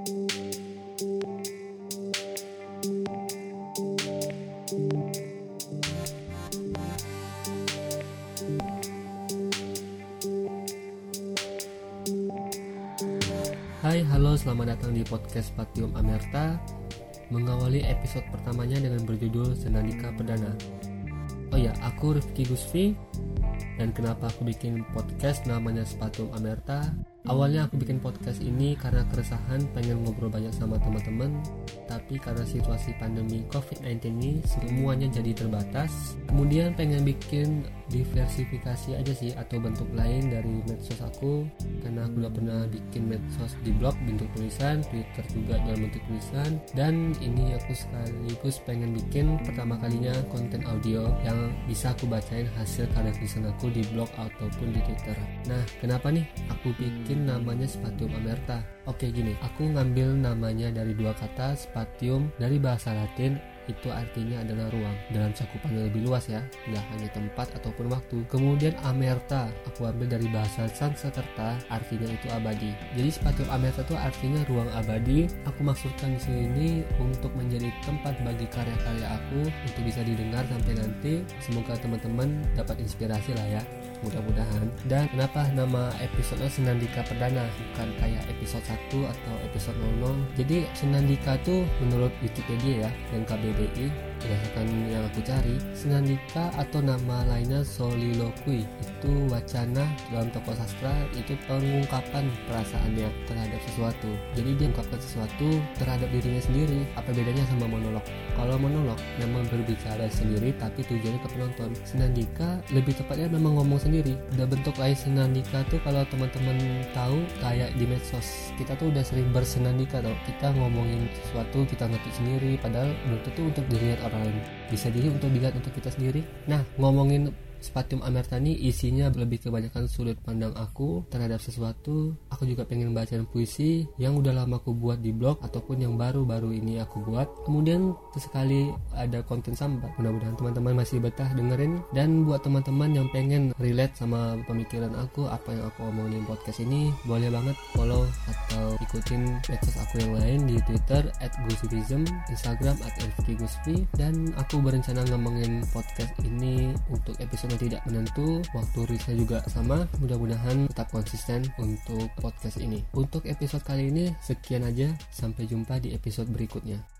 Hai, halo, selamat datang di podcast Patium Amerta. Mengawali episode pertamanya dengan berjudul Senandika Perdana. Oh ya, aku Rifki Gusfi. Dan kenapa aku bikin podcast namanya Spatium Amerta Awalnya aku bikin podcast ini karena keresahan pengen ngobrol banyak sama teman-teman tapi karena situasi pandemi COVID-19 ini semuanya jadi terbatas. Kemudian pengen bikin diversifikasi aja sih atau bentuk lain dari medsos aku karena aku udah pernah bikin medsos di blog bentuk tulisan, Twitter juga dalam bentuk tulisan dan ini aku sekaligus pengen bikin pertama kalinya konten audio yang bisa aku bacain hasil karya tulisan aku di blog ataupun di Twitter. Nah, kenapa nih aku bikin namanya Spatium Amerta? Oke gini, aku ngambil namanya dari dua kata spatium dari bahasa Latin itu artinya adalah ruang. Dalam cakupan yang lebih luas ya. Tidak hanya tempat ataupun waktu. Kemudian amerta. Aku ambil dari bahasa Sanskerta artinya itu abadi. Jadi spatium amerta itu artinya ruang abadi. Aku maksudkan di sini untuk menjadi tempat bagi karya-karya aku untuk bisa didengar sampai nanti. Semoga teman-teman dapat inspirasi lah ya mudah-mudahan. Dan kenapa nama episode Senandika Perdana bukan kayak episode 1 atau episode 00 jadi Senandika tuh menurut Wikipedia ya dan KBBI berdasarkan yang aku cari Senandika atau nama lainnya Soliloquy itu wacana dalam tokoh sastra itu pengungkapan perasaannya terhadap sesuatu. Jadi dia mengungkapkan sesuatu terhadap dirinya sendiri apa bedanya sama monolog? Kalau monolog memang berbicara sendiri tapi tujuannya ke penonton. Senandika lebih tepatnya memang ngomong sendiri. Udah bentuk lain Senandika tuh kalau teman-teman tahu kayak di medsos. Kita tuh udah sering bersenandika tau. Kita ngomongin sesuatu kita ngerti sendiri padahal belum tentu untuk dilihat orang lain bisa jadi untuk dilihat untuk kita sendiri. Nah ngomongin Spatium Amerta ini isinya lebih kebanyakan sudut pandang aku terhadap sesuatu. Aku juga pengen bacain puisi yang udah lama aku buat di blog ataupun yang baru-baru ini aku buat. Kemudian sesekali ada konten sambat. Mudah-mudahan teman-teman masih betah dengerin dan buat teman-teman yang pengen relate sama pemikiran aku, apa yang aku omongin podcast ini, boleh banget follow atau ikutin medsos aku yang lain di Twitter @gusivism, Instagram @rifkigusfi dan aku berencana ngomongin podcast ini untuk episode tidak menentu waktu rilisnya juga sama. Mudah-mudahan tetap konsisten untuk podcast ini. Untuk episode kali ini sekian aja. Sampai jumpa di episode berikutnya